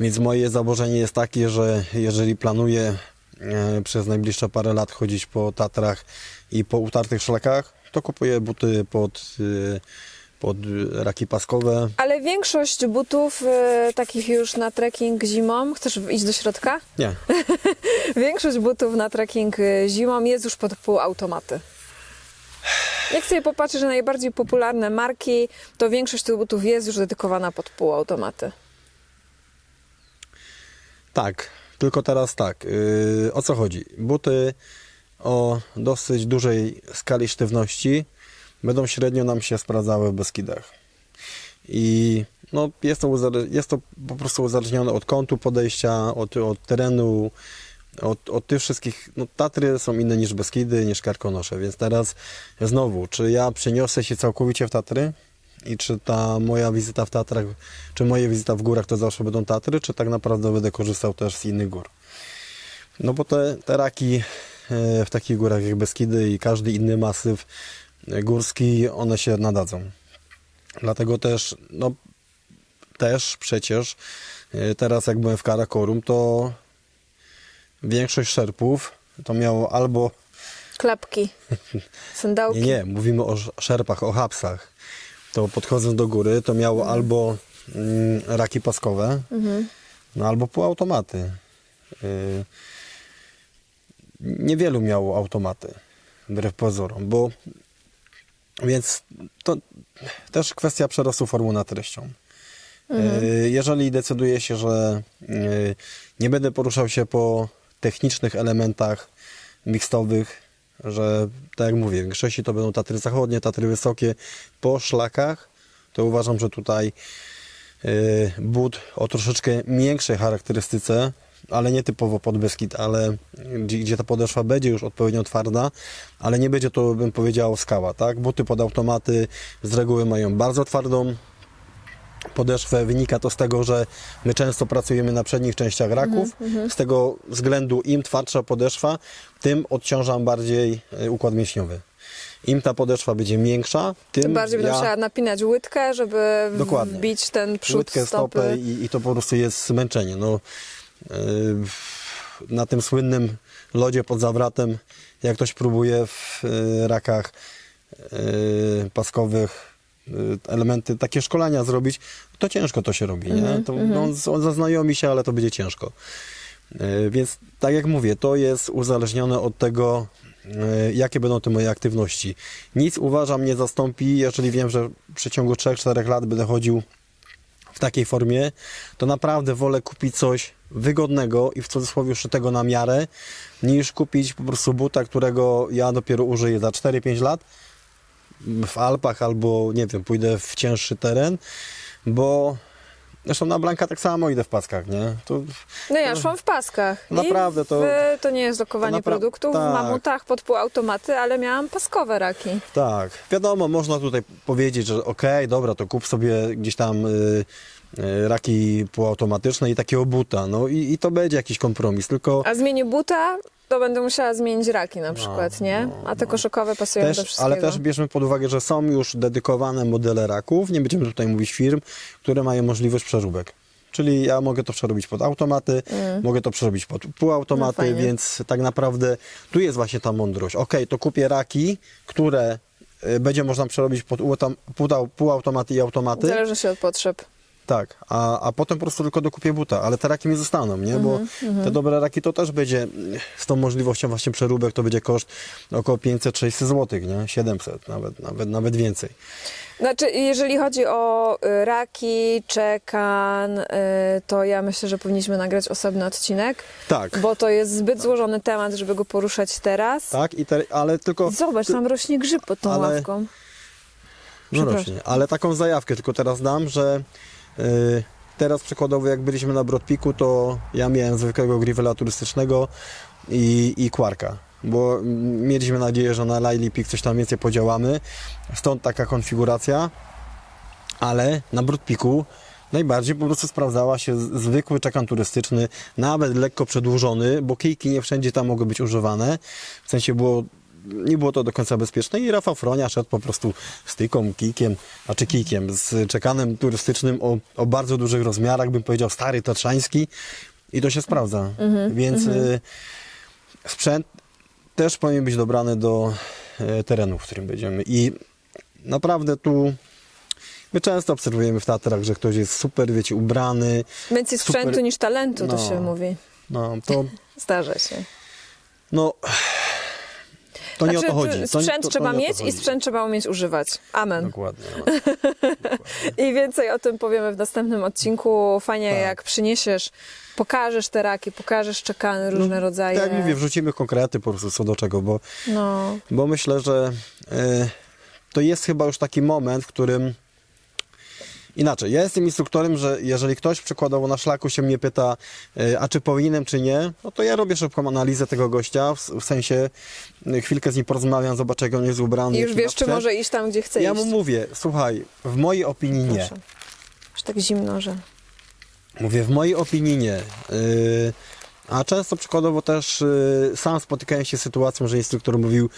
Więc moje założenie jest takie, że jeżeli planuję e, przez najbliższe parę lat chodzić po Tatrach i po utartych szlakach, to kupuję buty pod, e, pod raki paskowe. Ale większość butów y, takich już na trekking zimą, chcesz iść do środka? Nie, Większość butów na trekking y, zimą jest już pod półautomaty. Jak sobie popatrzysz na najbardziej popularne marki, to większość tych butów jest już dedykowana pod półautomaty. Tak, tylko teraz tak. Yy, o co chodzi? Buty o dosyć dużej skali sztywności będą średnio nam się sprawdzały w Beskidach. I no, jest, to jest to po prostu uzależnione od kątu podejścia, od, od terenu, od, od tych wszystkich. No, Tatry są inne niż Beskidy, niż Karkonosze, więc teraz znowu, czy ja przeniosę się całkowicie w Tatry? I czy ta moja wizyta w Tatrach, czy moje wizyta w górach to zawsze będą Tatry, czy tak naprawdę będę korzystał też z innych gór? No bo te, te raki e, w takich górach jak Beskidy i każdy inny masyw górski, one się nadadzą. Dlatego też, no też przecież e, teraz jak byłem w Karakorum, to większość szerpów to miało albo Klapki, sandałki. nie, nie, mówimy o sz- szerpach, o hapsach. To podchodząc do góry, to miało albo mm, raki paskowe, no albo półautomaty. Y, niewielu miało automaty, wbrew pozorom, bo więc to też kwestia przerostu formu nad treścią. Y, Jeżeli decyduję się, że y, nie będę poruszał się po technicznych elementach mixtowych, że tak jak mówię, w większości to będą Tatry zachodnie, Tatry wysokie, po szlakach, to uważam, że tutaj y, but o troszeczkę większej charakterystyce, ale nie typowo pod Beskid, ale gdzie, gdzie ta podeszwa będzie już odpowiednio twarda, ale nie będzie to, bym powiedział, skała, tak? Buty pod automaty z reguły mają bardzo twardą podeszwę. Wynika to z tego, że my często pracujemy na przednich częściach raków. Z tego względu im twardsza podeszwa, tym odciążam bardziej e, układ mięśniowy. im ta podeszwa będzie miększa, tym, Tym bardziej będę ja musiała napinać łydkę, żeby Dokładnie. wbić ten przód łydkę, stopy. stopę i, i to po prostu jest zmęczenie. No, na tym słynnym lodzie pod zawratem, jak ktoś próbuje w yy, rakach yy, paskowych yy, elementy, takie szkolenia zrobić, to ciężko to się robi. Mhm, Nie? To, no, z- zaznajomi się, ale to będzie ciężko. Więc tak jak mówię, to jest uzależnione od tego, jakie będą te moje aktywności. Nic uważam nie zastąpi, jeżeli wiem, że w przeciągu 3-4 lat będę chodził takiej formie, to naprawdę wolę kupić coś wygodnego i w cudzysłowie szytego na miarę, niż kupić po prostu buta, którego ja dopiero użyję za 4-5 lat w Alpach albo, nie wiem, pójdę w cięższy teren, bo zresztą na Blanka tak samo idę w paskach, nie? To No ja szłam w paskach. Naprawdę, to- w, to nie jest lokowanie produktów tak. w mamutach pod półautomaty, ale miałam paskowe raki. Tak, wiadomo, można tutaj powiedzieć, że okej, dobra, to kup sobie gdzieś tam y, y, raki półautomatyczne i takiego buta, no i, i to będzie jakiś kompromis, tylko A zmienię buta, to będę musiała zmienić raki na przykład, nie? A te koszykowe pasują do też, wszystkiego. ale też bierzmy pod uwagę, że są już dedykowane modele raków, nie będziemy tutaj mówić firm, które mają możliwość przeróbek. Czyli ja mogę to przerobić pod automaty, mogę to przerobić pod półautomaty, Mm. No więc tak naprawdę tu jest właśnie ta mądrość. Okej, to kupię raki, które y, będzie można przerobić pod półautomaty i automaty. Zależy się od potrzeb. Tak, a, a potem po prostu tylko dokupię buta, ale te raki mi zostaną, nie? Bo Mhm, te dobre raki to też będzie mm, z tą możliwością właśnie przeróbek, to będzie koszt około 500-600 zł, nie? 700, nawet, nawet, nawet więcej. Znaczy, jeżeli chodzi o y, raki, czekan, y, to ja myślę, że powinniśmy nagrać osobny odcinek, Tak, bo to jest zbyt złożony temat, żeby go poruszać teraz. tak, i te, ale tylko... Zobacz, tam rośnie grzyb pod tą ale- ławką. No rośnie, ale taką zajawkę tylko teraz dam, że teraz przykładowo jak byliśmy na Brodpiku, to ja miałem zwykłego grivela turystycznego i, i kwarka, bo mieliśmy nadzieję, że na Laili Peak coś tam więcej podziałamy, stąd taka konfiguracja, ale na Brodpiku najbardziej po prostu sprawdzała się zwykły czekan turystyczny, nawet lekko przedłużony, bo kijki nie wszędzie tam mogły być używane, w sensie było nie było to do końca bezpieczne i Rafał Fronia szedł po prostu z tyką, kijkiem, a czy kijkiem, z czekanem turystycznym o, o bardzo dużych rozmiarach, bym powiedział stary tatrzański i to się sprawdza. Więc y, sprzęt też powinien być dobrany do y, terenu, w którym będziemy i naprawdę tu my często obserwujemy w Tatrach, że ktoś jest super, wiecie, ubrany, Więcej super- sprzętu niż talentu, to No. się mówi. no to Zdarza się. no to nie Znaczy, o to chodzi. To nie- Sprzęt to- to trzeba nie to mieć i chodzi. sprzęt trzeba umieć używać. Amen. Dokładnie. No. I więcej o tym powiemy w następnym odcinku. Fajnie, Tak. jak przyniesiesz, pokażesz te raki, pokażesz czekany, różne rodzaje. Tak jak mówię, wrzucimy konkrety po prostu co do czego, bo, No, bo myślę, że e, to jest chyba już taki moment, w którym inaczej, ja jestem instruktorem, że jeżeli ktoś przykładowo na szlaku się mnie pyta, e, a czy powinienem, czy nie, no to ja robię szybką analizę tego gościa, w, w sensie e, chwilkę z nim porozmawiam, zobaczę jak on jest ubrany. i już wiesz, czy może iść tam, gdzie chce Ja iść. mu mówię, słuchaj, w mojej opinii nie. Proszę. Aż tak zimno, że... Mówię, w mojej opinii nie. Yy, a często przykładowo też yy, sam spotykałem się z sytuacją, że instruktor mówił,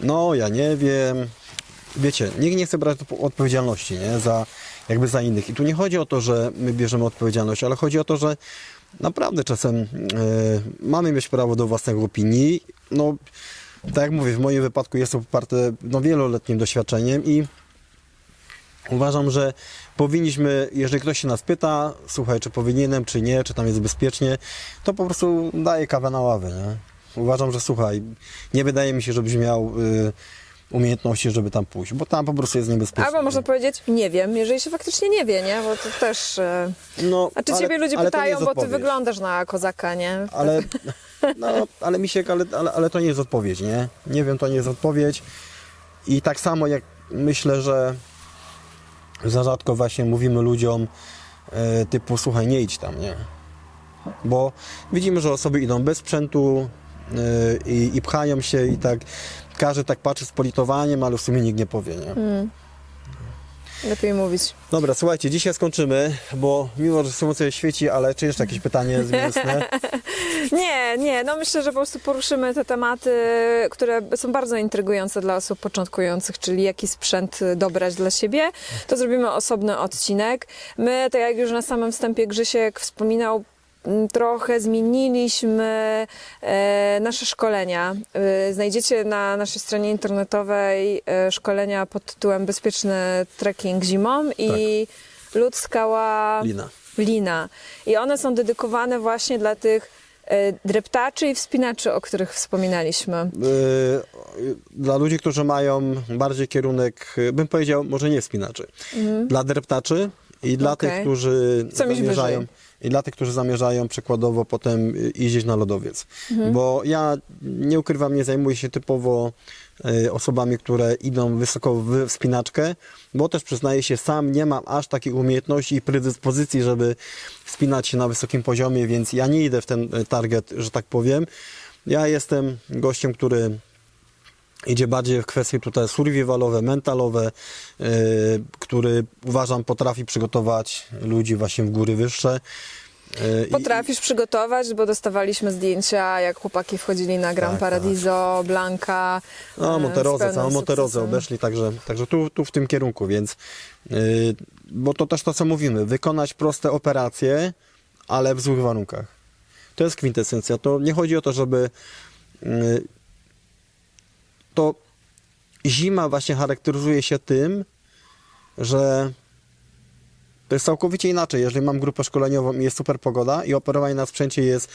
no ja nie wiem, wiecie, nikt nie chce brać odpo- odpowiedzialności, nie, za, jakby za innych. I tu nie chodzi o to, że my bierzemy odpowiedzialność, ale chodzi o to, że naprawdę czasem yy, mamy mieć prawo do własnej opinii, no, tak jak mówię, w moim wypadku jest to poparte no, wieloletnim doświadczeniem i Uważam, że powinniśmy, jeżeli ktoś się nas pyta, słuchaj, czy powinienem, czy nie, czy tam jest bezpiecznie, to po prostu daję kawę na ławę, nie? Uważam, że słuchaj, nie wydaje mi się, żebyś miał y, umiejętności, żeby tam pójść, bo tam po prostu jest niebezpiecznie. Albo można powiedzieć, nie wiem, jeżeli się faktycznie nie wie, nie? Bo to też... e, no, A czy ale- ciebie ludzie pytają, bo ty wyglądasz na kozaka, nie? Ale, no, ale Misiek, ale, ale, ale to nie jest odpowiedź, nie? Nie wiem, to nie jest odpowiedź. I tak samo jak myślę, że za rzadko właśnie mówimy ludziom e, typu, słuchaj, nie idź tam, nie? Bo widzimy, że osoby idą bez sprzętu e, i, i pchają się i tak każdy tak patrzy z politowaniem, ale w sumie nikt nie powie, nie? Lepiej mówić. Dobra, słuchajcie, dzisiaj skończymy, bo mimo, że słońce świeci, ale czy jeszcze jakieś pytanie zwięzłe? Nie, nie, no myślę, że po prostu poruszymy te tematy, które są bardzo intrygujące dla osób początkujących, czyli jaki sprzęt dobrać dla siebie. To zrobimy osobny odcinek. My, tak jak już na samym wstępie Grzysiek wspominał, trochę zmieniliśmy e, nasze szkolenia. E, znajdziecie na naszej stronie internetowej e, szkolenia pod tytułem Bezpieczny trekking zimą i lód skała Lina. lina. I one są dedykowane właśnie dla tych dreptaczy i wspinaczy, o których wspominaliśmy. Dla ludzi, którzy mają bardziej kierunek, bym powiedział, może nie wspinaczy. Dla dreptaczy i dla Okej. tych, którzy Chcą zamierzają. wyżej. I dla tych, którzy zamierzają przykładowo potem yy, jeździć na lodowiec. Mhm. Bo ja nie ukrywam, nie zajmuję się typowo yy, osobami, które idą wysoko w wspinaczkę, bo też przyznaję się, sam nie mam aż takich umiejętności i predyspozycji, żeby wspinać się na wysokim poziomie, więc ja nie idę w ten yy, target, że tak powiem. Ja jestem gościem, który idzie bardziej w kwestie tutaj survivalowe, mentalowe, yy, który uważam potrafi przygotować ludzi właśnie w góry wyższe. I- Potrafisz przygotować, bo dostawaliśmy zdjęcia, jak chłopaki wchodzili na Gran Tak, Paradiso, Blanka. No, e, Monterozę, całą Monterozę obeszli, także, także tu, tu w tym kierunku, więc yy, bo to też to, co mówimy, wykonać proste operacje, ale w złych warunkach. To jest kwintesencja. To nie chodzi o to, żeby yy, to zima właśnie charakteryzuje się tym, że to jest całkowicie inaczej. Jeżeli mam grupę szkoleniową i jest super pogoda i operowanie na sprzęcie jest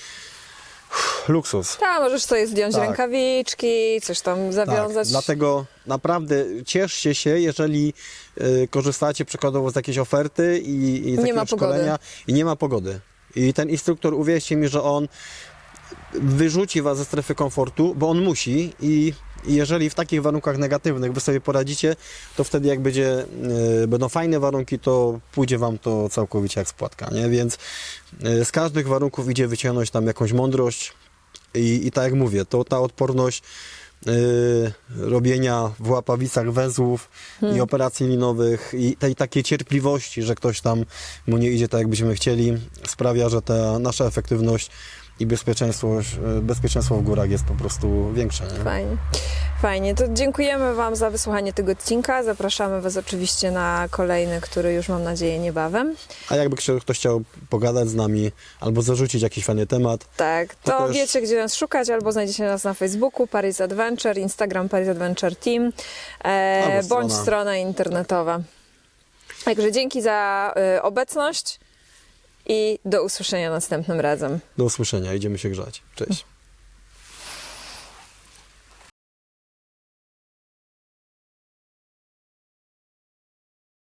uff, luksus. Tak, możesz sobie zdjąć Tak. rękawiczki, coś tam zawiązać. Tak, dlatego naprawdę cieszcie się, jeżeli y, korzystacie przykładowo z jakiejś oferty i, i takiego szkolenia i nie ma pogody. I ten instruktor, uwierzcie mi, że on wyrzuci was ze strefy komfortu, bo on musi i i jeżeli w takich warunkach negatywnych wy sobie poradzicie, to wtedy jak będzie, y, będą fajne warunki, to pójdzie wam to całkowicie jak spłatka, nie? Więc y, z każdych warunków idzie wyciągnąć tam jakąś mądrość i, i tak jak mówię, to ta odporność y, robienia w łapawicach węzłów i operacji linowych i tej takiej cierpliwości, że ktoś tam mu nie idzie tak, jakbyśmy chcieli, sprawia, że ta nasza efektywność i bezpieczeństwo, y, bezpieczeństwo w górach jest po prostu większe. Nie? Fajnie. Fajnie. To dziękujemy Wam za wysłuchanie tego odcinka. Zapraszamy Was oczywiście na kolejny, który już mam nadzieję niebawem. A jakby ktoś chciał pogadać z nami albo zarzucić jakiś fajny temat, Tak, To to też- wiecie, gdzie nas szukać, albo znajdziecie nas na Facebooku Paris Adventure, Instagram Paris Adventure Team, e, bądź strona. internetowa. Także dzięki za e, obecność i do usłyszenia następnym razem. do usłyszenia. Idziemy się grzać. Cześć.